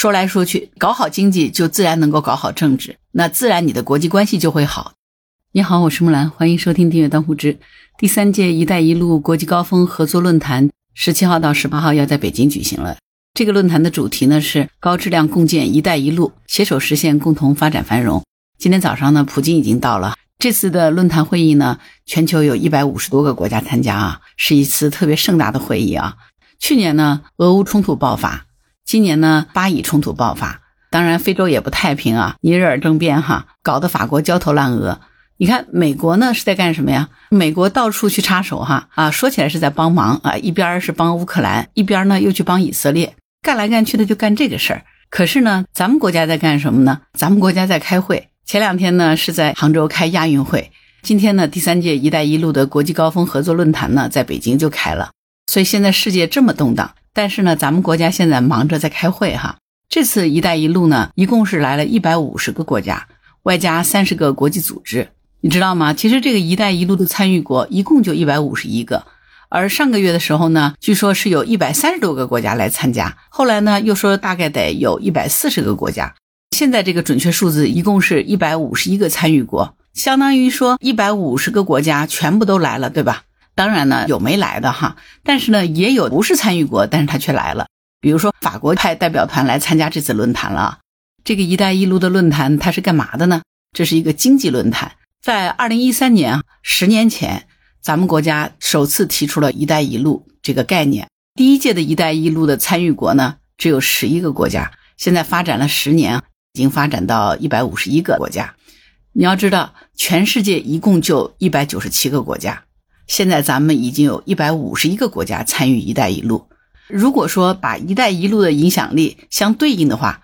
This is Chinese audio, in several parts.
说来说去，搞好经济就自然能够搞好政治，那自然你的国际关系就会好。你好，我是木兰，欢迎收听订阅当户知。第三届“一带一路”国际高峰合作论坛十七号到十八号要在北京举行了。这个论坛的主题呢是高质量共建“一带一路”，携手实现共同发展繁荣。今天早上呢，普京已经到了。这次的论坛会议呢，全球有一百五十多个国家参加啊，是一次特别盛大的会议啊。去年呢，俄乌冲突爆发；今年呢，巴以冲突爆发。当然，非洲也不太平啊，尼日尔政变哈，搞得法国焦头烂额。你看，美国呢是在干什么呀？美国到处去插手哈啊，说起来是在帮忙啊，一边是帮乌克兰，一边呢又去帮以色列，干来干去的就干这个事儿。可是呢，咱们国家在干什么呢？咱们国家在开会。前两天呢是在杭州开亚运会，今天呢第三届“一带一路”的国际高峰合作论坛呢在北京就开了。所以现在世界这么动荡，但是呢咱们国家现在忙着在开会哈。这次“一带一路”呢一共是来了一百五十个国家，外加三十个国际组织，你知道吗？其实这个“一带一路”的参与国一共就一百五十一个，而上个月的时候呢，据说是有一百三十多个国家来参加，后来呢又说大概得有一百四十个国家。现在这个准确数字一共是一百五十一个参与国，相当于说一百五十个国家全部都来了，对吧？当然呢，有没来的哈，但是呢，也有不是参与国，但是他却来了。比如说法国派代表团来参加这次论坛了。这个“一带一路”的论坛它是干嘛的呢？这是一个经济论坛。在二零一三年，十年前，咱们国家首次提出了一带一路这个概念。第一届的一带一路的参与国呢，只有十一个国家。现在发展了十年。已经发展到一百五十一个国家，你要知道，全世界一共就一百九十七个国家，现在咱们已经有一百五十一个国家参与“一带一路”。如果说把“一带一路”的影响力相对应的话，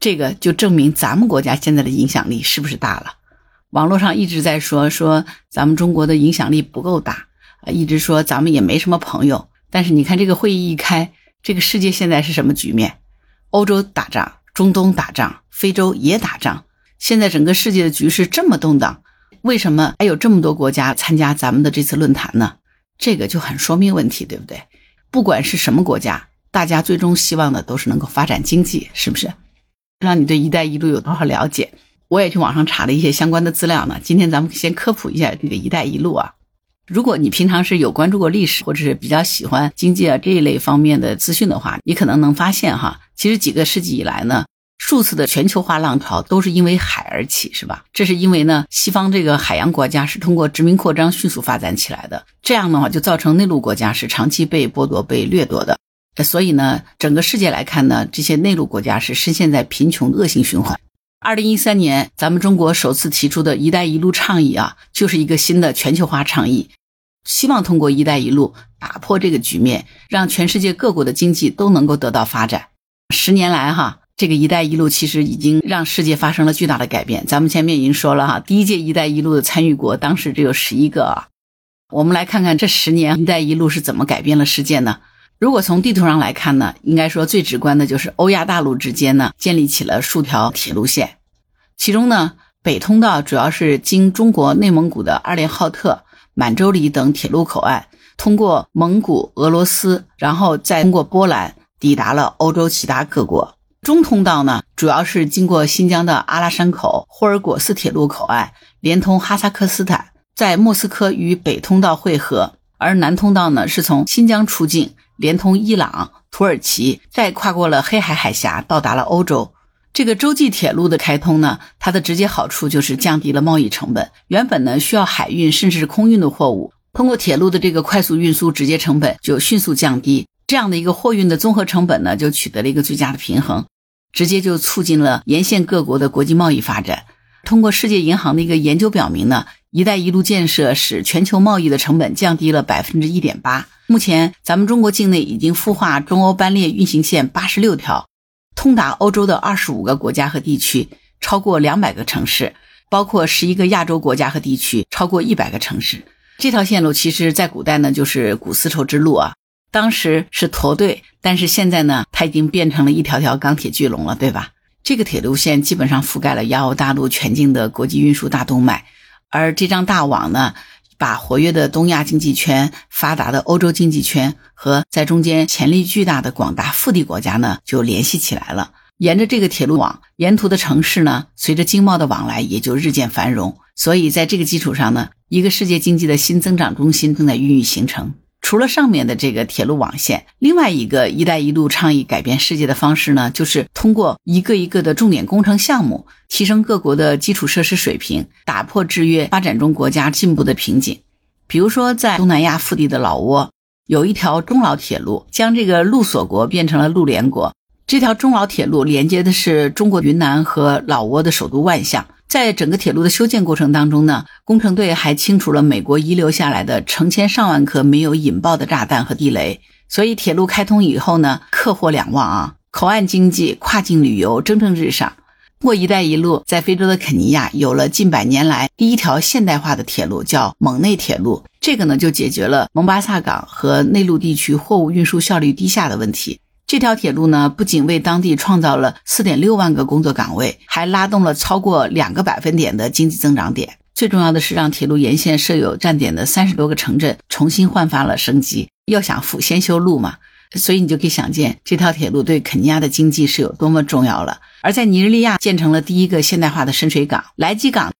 这个就证明咱们国家现在的影响力是不是大了？网络上一直在说说咱们中国的影响力不够大啊，一直说咱们也没什么朋友。但是你看这个会议一开，这个世界现在是什么局面？欧洲打仗。中东打仗，非洲也打仗，现在整个世界的局势这么动荡，为什么还有这么多国家参加咱们的这次论坛呢？这个就很说明问题，对不对？不管是什么国家，大家最终希望的都是能够发展经济，是不是？让你对“一带一路”有多少了解？我也去网上查了一些相关的资料呢。今天咱们先科普一下这个“一带一路”啊。如果你平常是有关注过历史，或者是比较喜欢经济啊这一类方面的资讯的话，你可能能发现哈，其实几个世纪以来呢，数次的全球化浪潮都是因为海而起，是吧？这是因为呢，西方这个海洋国家是通过殖民扩张迅速发展起来的，这样的话就造成内陆国家是长期被剥夺、被掠夺的。所以呢，整个世界来看呢，这些内陆国家是深陷在贫穷恶性循环。二零一三年，咱们中国首次提出的一带一路倡议啊，就是一个新的全球化倡议，希望通过一带一路打破这个局面，让全世界各国的经济都能够得到发展。十年来，哈，这个一带一路其实已经让世界发生了巨大的改变。咱们前面已经说了哈，第一届一带一路的参与国当时只有十一个啊。我们来看看这十年一带一路是怎么改变了世界呢？如果从地图上来看呢，应该说最直观的就是欧亚大陆之间呢建立起了数条铁路线，其中呢北通道主要是经中国内蒙古的二连浩特、满洲里等铁路口岸，通过蒙古、俄罗斯，然后再通过波兰抵达了欧洲其他各国。中通道呢主要是经过新疆的阿拉山口、霍尔果斯铁路口岸，连通哈萨克斯坦，在莫斯科与北通道汇合。而南通道呢是从新疆出境。连通伊朗、土耳其，再跨过了黑海海峡，到达了欧洲。这个洲际铁路的开通呢，它的直接好处就是降低了贸易成本。原本呢需要海运甚至是空运的货物，通过铁路的这个快速运输，直接成本就迅速降低。这样的一个货运的综合成本呢，就取得了一个最佳的平衡，直接就促进了沿线各国的国际贸易发展。通过世界银行的一个研究表明呢，“一带一路”建设使全球贸易的成本降低了百分之一点八。目前，咱们中国境内已经孵化中欧班列运行线八十六条，通达欧洲的二十五个国家和地区，超过两百个城市，包括十一个亚洲国家和地区，超过一百个城市。这条线路其实在古代呢，就是古丝绸之路啊，当时是驼队，但是现在呢，它已经变成了一条条钢铁巨龙了，对吧？这个铁路线基本上覆盖了亚欧大陆全境的国际运输大动脉，而这张大网呢。把活跃的东亚经济圈、发达的欧洲经济圈和在中间潜力巨大的广大腹地国家呢，就联系起来了。沿着这个铁路网，沿途的城市呢，随着经贸的往来也就日渐繁荣。所以在这个基础上呢，一个世界经济的新增长中心正在孕育形成。除了上面的这个铁路网线，另外一个“一带一路”倡议改变世界的方式呢，就是通过一个一个的重点工程项目，提升各国的基础设施水平，打破制约发展中国家进步的瓶颈。比如说，在东南亚腹地的老挝，有一条中老铁路，将这个陆锁国变成了陆联国。这条中老铁路连接的是中国云南和老挝的首都万象。在整个铁路的修建过程当中呢，工程队还清除了美国遗留下来的成千上万颗没有引爆的炸弹和地雷。所以铁路开通以后呢，客货两旺啊，口岸经济、跨境旅游蒸蒸日上。通过“一带一路”，在非洲的肯尼亚有了近百年来第一条现代化的铁路，叫蒙内铁路。这个呢，就解决了蒙巴萨港和内陆地区货物运输效率低下的问题。这条铁路呢，不仅为当地创造了四点六万个工作岗位，还拉动了超过两个百分点的经济增长点。最重要的是，让铁路沿线设有站点的三十多个城镇重新焕发了生机。要想富，先修路嘛，所以你就可以想见，这条铁路对肯尼亚的经济是有多么重要了。而在尼日利亚建成了第一个现代化的深水港莱基港，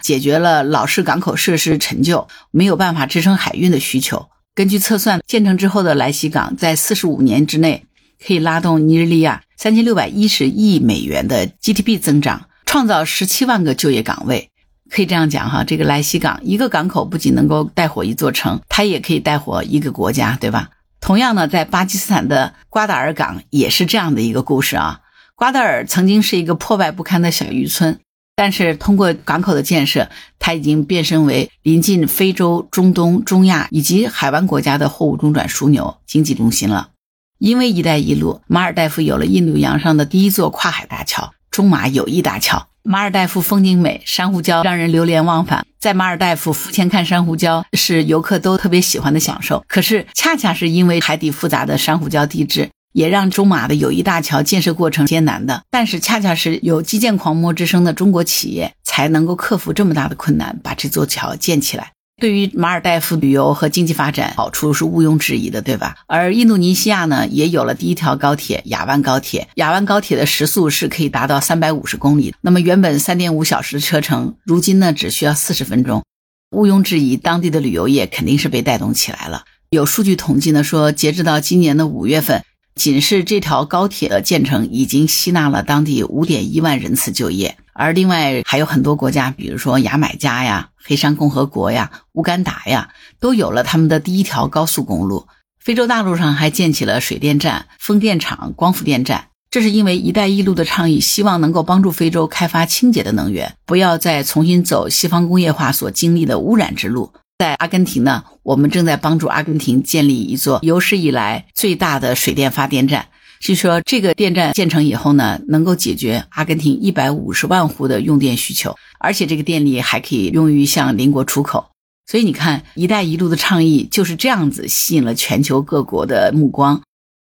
解决了老式港口设施陈旧，没有办法支撑海运的需求。根据测算，建成之后的莱西港在四十五年之内。可以拉动尼日利亚三千六百一十亿美元的 GDP 增长，创造十七万个就业岗位。可以这样讲哈，这个莱西港一个港口不仅能够带火一座城，它也可以带火一个国家，对吧？同样呢，在巴基斯坦的瓜达尔港也是这样的一个故事啊。瓜达尔曾经是一个破败不堪的小渔村，但是通过港口的建设，它已经变身为临近非洲、中东、中亚以及海湾国家的货物中转枢纽、经济中心了。因为“一带一路”，马尔代夫有了印度洋上的第一座跨海大桥——中马友谊大桥。马尔代夫风景美，珊瑚礁让人流连忘返。在马尔代夫浮潜看珊瑚礁是游客都特别喜欢的享受。可是，恰恰是因为海底复杂的珊瑚礁地质，也让中马的友谊大桥建设过程艰难的。但是，恰恰是有基建狂魔之声的中国企业，才能够克服这么大的困难，把这座桥建起来。对于马尔代夫旅游和经济发展好处是毋庸置疑的，对吧？而印度尼西亚呢，也有了第一条高铁——雅万高铁。雅万高铁的时速是可以达到三百五十公里，那么原本三点五小时的车程，如今呢只需要四十分钟。毋庸置疑，当地的旅游业肯定是被带动起来了。有数据统计呢，说截止到今年的五月份。仅是这条高铁的建成，已经吸纳了当地五点一万人次就业，而另外还有很多国家，比如说牙买加呀、黑山共和国呀、乌干达呀，都有了他们的第一条高速公路。非洲大陆上还建起了水电站、风电场、光伏电站，这是因为“一带一路”的倡议，希望能够帮助非洲开发清洁的能源，不要再重新走西方工业化所经历的污染之路。在阿根廷呢，我们正在帮助阿根廷建立一座有史以来最大的水电发电站。据说这个电站建成以后呢，能够解决阿根廷一百五十万户的用电需求，而且这个电力还可以用于向邻国出口。所以你看，“一带一路”的倡议就是这样子吸引了全球各国的目光。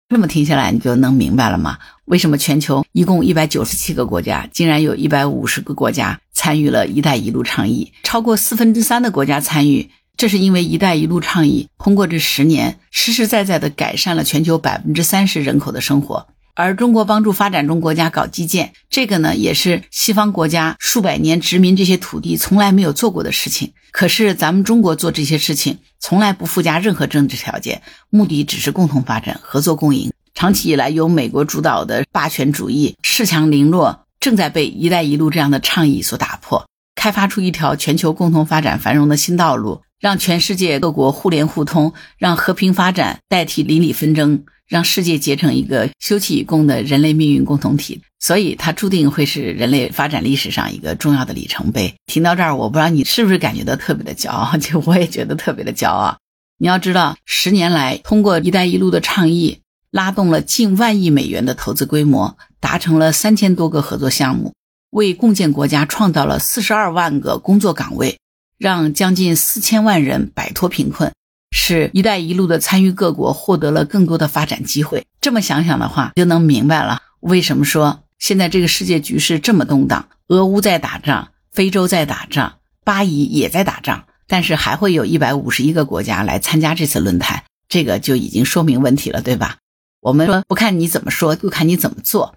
这么听下来，你就能明白了吗？为什么全球一共一百九十七个国家，竟然有一百五十个国家参与了“一带一路”倡议？超过四分之三的国家参与。这是因为“一带一路”倡议通过这十年，实实在在地改善了全球百分之三十人口的生活。而中国帮助发展中国家搞基建，这个呢，也是西方国家数百年殖民这些土地从来没有做过的事情。可是咱们中国做这些事情，从来不附加任何政治条件，目的只是共同发展、合作共赢。长期以来，由美国主导的霸权主义、恃强凌弱，正在被“一带一路”这样的倡议所打破，开发出一条全球共同发展繁荣的新道路。让全世界各国互联互通，让和平发展代替邻里纷争，让世界结成一个休戚与共的人类命运共同体。所以，它注定会是人类发展历史上一个重要的里程碑。听到这儿，我不知道你是不是感觉到特别的骄傲，就我也觉得特别的骄傲。你要知道，十年来，通过“一带一路”的倡议，拉动了近万亿美元的投资规模，达成了三千多个合作项目，为共建国家创造了四十二万个工作岗位。让将近四千万人摆脱贫困，使“一带一路”的参与各国获得了更多的发展机会。这么想想的话，就能明白了为什么说现在这个世界局势这么动荡。俄乌在打仗，非洲在打仗，巴以也在打仗，但是还会有一百五十一个国家来参加这次论坛，这个就已经说明问题了，对吧？我们说不看你怎么说，就看你怎么做。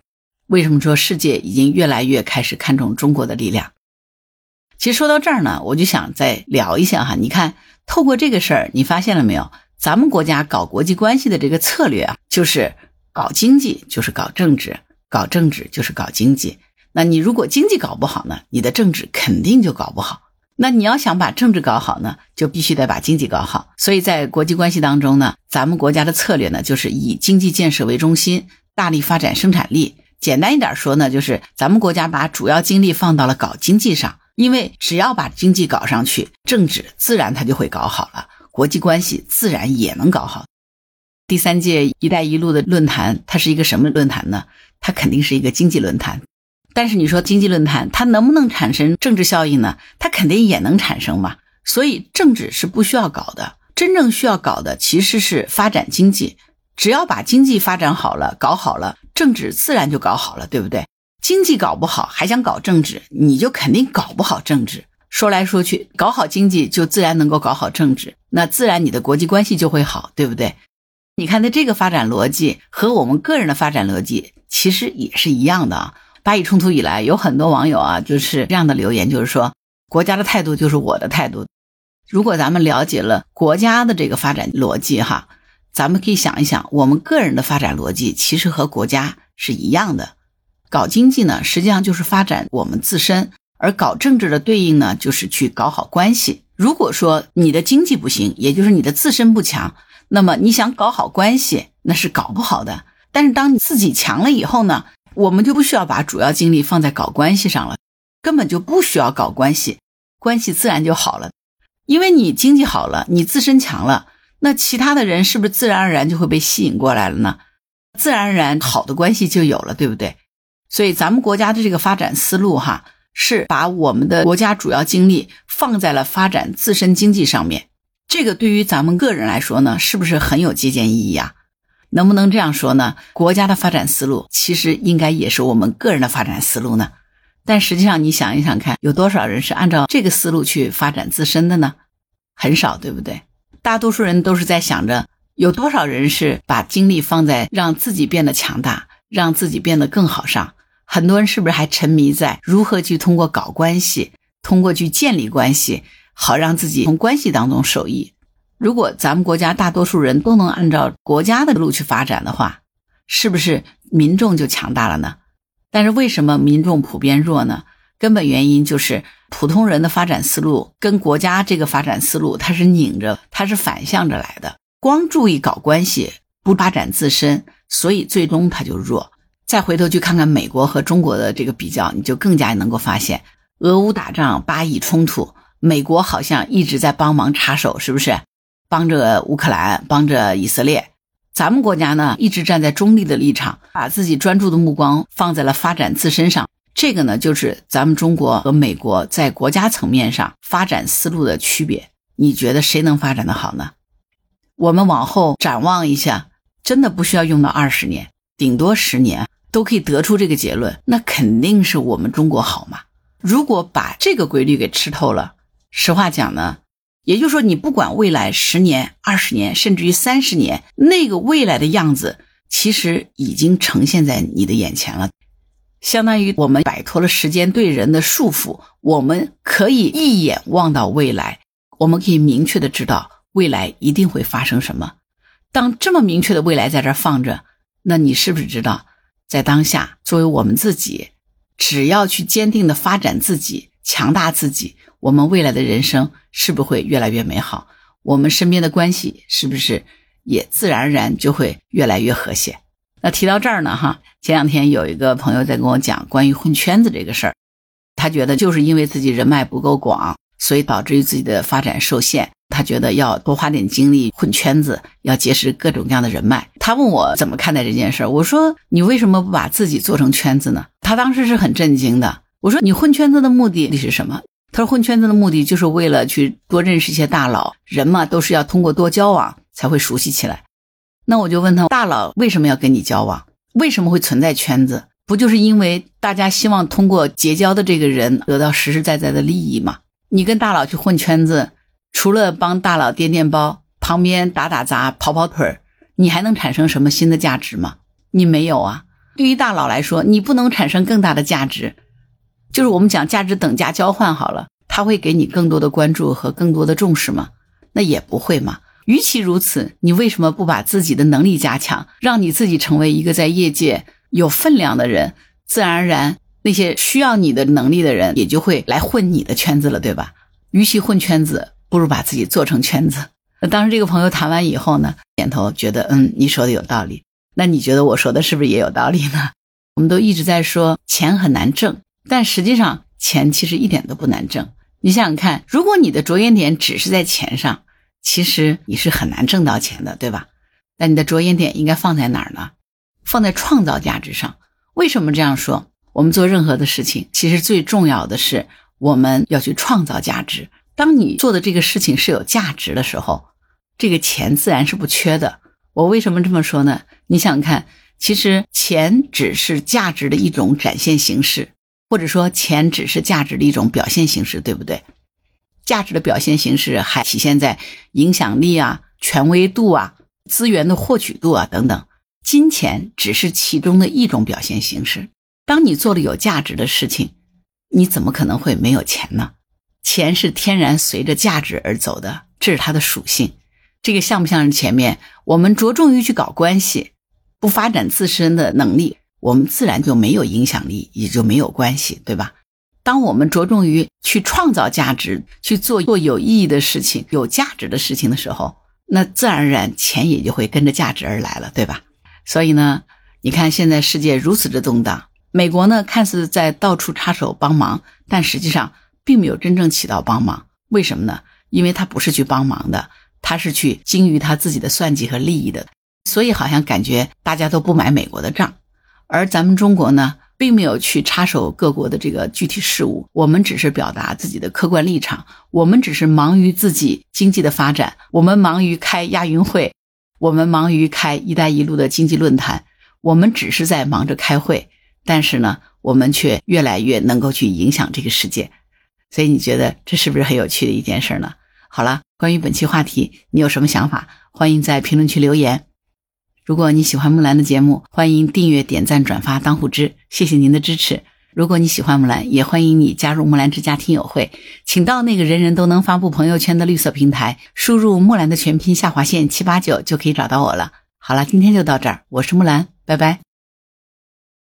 为什么说世界已经越来越开始看重中国的力量？其实说到这儿呢，我就想再聊一下哈。你看，透过这个事儿，你发现了没有？咱们国家搞国际关系的这个策略啊，就是搞经济就是搞政治，搞政治就是搞经济。那你如果经济搞不好呢，你的政治肯定就搞不好。那你要想把政治搞好呢，就必须得把经济搞好。所以在国际关系当中呢，咱们国家的策略呢，就是以经济建设为中心，大力发展生产力。简单一点说呢，就是咱们国家把主要精力放到了搞经济上，因为只要把经济搞上去，政治自然它就会搞好了，国际关系自然也能搞好。第三届“一带一路”的论坛，它是一个什么论坛呢？它肯定是一个经济论坛。但是你说经济论坛它能不能产生政治效应呢？它肯定也能产生嘛。所以政治是不需要搞的，真正需要搞的其实是发展经济。只要把经济发展好了、搞好了，政治自然就搞好了，对不对？经济搞不好还想搞政治，你就肯定搞不好政治。说来说去，搞好经济就自然能够搞好政治，那自然你的国际关系就会好，对不对？你看，它这个发展逻辑和我们个人的发展逻辑其实也是一样的啊。巴以冲突以来，有很多网友啊，就是这样的留言，就是说国家的态度就是我的态度。如果咱们了解了国家的这个发展逻辑，哈，咱们可以想一想，我们个人的发展逻辑其实和国家是一样的。搞经济呢，实际上就是发展我们自身；而搞政治的对应呢，就是去搞好关系。如果说你的经济不行，也就是你的自身不强，那么你想搞好关系，那是搞不好的。但是当你自己强了以后呢？我们就不需要把主要精力放在搞关系上了，根本就不需要搞关系，关系自然就好了。因为你经济好了，你自身强了，那其他的人是不是自然而然就会被吸引过来了呢？自然而然好的关系就有了，对不对？所以咱们国家的这个发展思路哈，是把我们的国家主要精力放在了发展自身经济上面。这个对于咱们个人来说呢，是不是很有借鉴意义啊？能不能这样说呢？国家的发展思路其实应该也是我们个人的发展思路呢。但实际上，你想一想看，有多少人是按照这个思路去发展自身的呢？很少，对不对？大多数人都是在想着，有多少人是把精力放在让自己变得强大、让自己变得更好上？很多人是不是还沉迷在如何去通过搞关系、通过去建立关系，好让自己从关系当中受益？如果咱们国家大多数人都能按照国家的路去发展的话，是不是民众就强大了呢？但是为什么民众普遍弱呢？根本原因就是普通人的发展思路跟国家这个发展思路它是拧着，它是反向着来的。光注意搞关系，不发展自身，所以最终它就弱。再回头去看看美国和中国的这个比较，你就更加能够发现，俄乌打仗、巴以冲突，美国好像一直在帮忙插手，是不是？帮着乌克兰，帮着以色列，咱们国家呢一直站在中立的立场，把自己专注的目光放在了发展自身上。这个呢，就是咱们中国和美国在国家层面上发展思路的区别。你觉得谁能发展的好呢？我们往后展望一下，真的不需要用到二十年，顶多十年都可以得出这个结论。那肯定是我们中国好嘛。如果把这个规律给吃透了，实话讲呢。也就是说，你不管未来十年、二十年，甚至于三十年，那个未来的样子，其实已经呈现在你的眼前了。相当于我们摆脱了时间对人的束缚，我们可以一眼望到未来，我们可以明确的知道未来一定会发生什么。当这么明确的未来在这放着，那你是不是知道，在当下，作为我们自己，只要去坚定的发展自己，强大自己。我们未来的人生是不会越来越美好？我们身边的关系是不是也自然而然就会越来越和谐？那提到这儿呢，哈，前两天有一个朋友在跟我讲关于混圈子这个事儿，他觉得就是因为自己人脉不够广，所以导致于自己的发展受限。他觉得要多花点精力混圈子，要结识各种各样的人脉。他问我怎么看待这件事儿，我说你为什么不把自己做成圈子呢？他当时是很震惊的。我说你混圈子的目的是什么？他说：“混圈子的目的就是为了去多认识一些大佬，人嘛都是要通过多交往才会熟悉起来。”那我就问他：“大佬为什么要跟你交往？为什么会存在圈子？不就是因为大家希望通过结交的这个人得到实实在在的利益吗？你跟大佬去混圈子，除了帮大佬垫垫包，旁边打打杂、跑跑腿儿，你还能产生什么新的价值吗？你没有啊。对于大佬来说，你不能产生更大的价值，就是我们讲价值等价交换好了，他会给你更多的关注和更多的重视吗？那也不会嘛。与其如此，你为什么不把自己的能力加强，让你自己成为一个在业界有分量的人？自然而然，那些需要你的能力的人也就会来混你的圈子了，对吧？与其混圈子，不如把自己做成圈子。那当时这个朋友谈完以后呢，点头觉得嗯，你说的有道理。那你觉得我说的是不是也有道理呢？我们都一直在说钱很难挣，但实际上钱其实一点都不难挣。你想想看，如果你的着眼点只是在钱上，其实你是很难挣到钱的，对吧？那你的着眼点应该放在哪儿呢？放在创造价值上。为什么这样说？我们做任何的事情，其实最重要的是我们要去创造价值。当你做的这个事情是有价值的时候，这个钱自然是不缺的。我为什么这么说呢？你想看，其实钱只是价值的一种展现形式，或者说钱只是价值的一种表现形式，对不对？价值的表现形式还体现在影响力啊、权威度啊、资源的获取度啊等等。金钱只是其中的一种表现形式。当你做了有价值的事情，你怎么可能会没有钱呢？钱是天然随着价值而走的，这是它的属性。这个像不像是前面我们着重于去搞关系，不发展自身的能力，我们自然就没有影响力，也就没有关系，对吧？当我们着重于去创造价值，去做做有意义的事情、有价值的事情的时候，那自然而然钱也就会跟着价值而来了，对吧？所以呢，你看现在世界如此之动荡，美国呢看似在到处插手帮忙，但实际上并没有真正起到帮忙。为什么呢？因为他不是去帮忙的。他是去精于他自己的算计和利益的，所以好像感觉大家都不买美国的账，而咱们中国呢，并没有去插手各国的这个具体事务，我们只是表达自己的客观立场，我们只是忙于自己经济的发展，我们忙于开亚运会，我们忙于开“一带一路”的经济论坛，我们只是在忙着开会，但是呢，我们却越来越能够去影响这个世界，所以你觉得这是不是很有趣的一件事呢？好了，关于本期话题，你有什么想法？欢迎在评论区留言。如果你喜欢木兰的节目，欢迎订阅、点赞、转发、当护知，谢谢您的支持。如果你喜欢木兰，也欢迎你加入木兰之家听友会，请到那个人人都能发布朋友圈的绿色平台，输入木兰的全拼下划线七八九就可以找到我了。好了，今天就到这儿，我是木兰，拜拜。